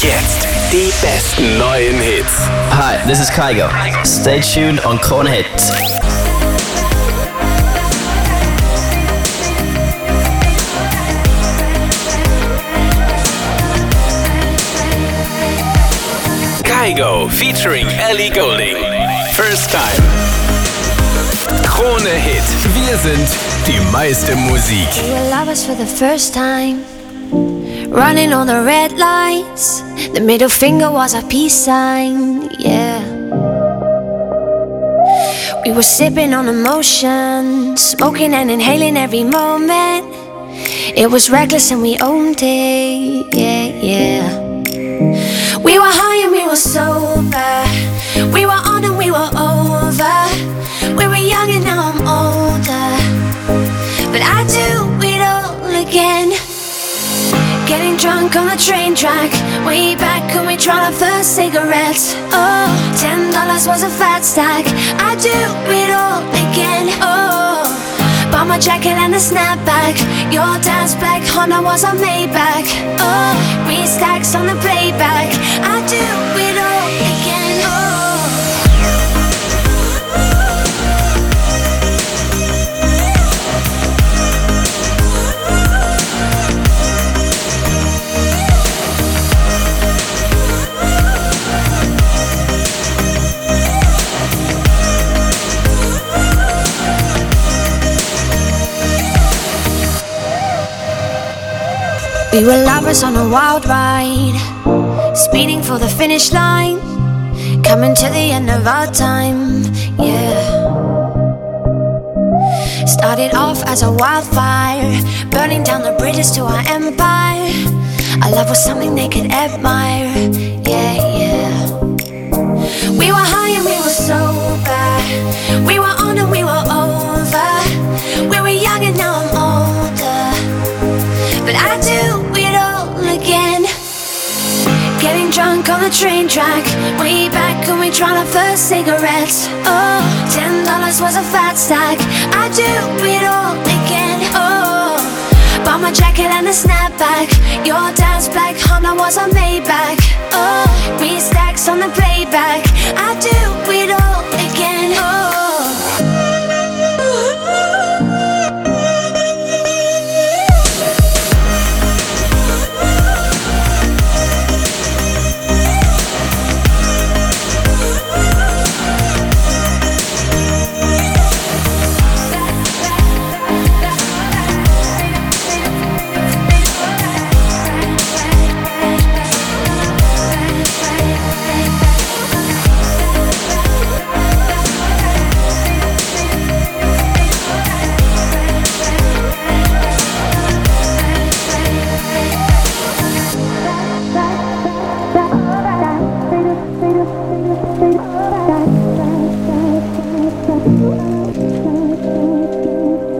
Jetzt die besten neuen Hits. Hi, this is Kygo. Stay tuned on Krone Hits. Kygo featuring Ellie Goulding. First time. Kronehit. Wir sind die meiste Musik. We were lovers for the first time. Running on the red lights. The middle finger was a peace sign. Yeah. We were sipping on emotion, smoking and inhaling every moment. It was reckless and we owned it. Yeah, yeah. Drunk on the train track. Way back when we tried our first cigarettes. Oh, ten dollars was a fat stack. I do it all again. Oh, bought my jacket and a snapback. Your dad's black Honda was a Maybach. Oh, three stacks on the playback. I do We were lovers on a wild ride, speeding for the finish line, coming to the end of our time, yeah. Started off as a wildfire, burning down the bridges to our empire. Our love was something they could admire, drunk on the train track. Way back when we tried our first cigarettes. Oh, ten dollars was a fat stack. I'd do it all again. Oh, bought my jacket and a snapback. Your dad's black Honda was a Maybach. Oh, three stacks on the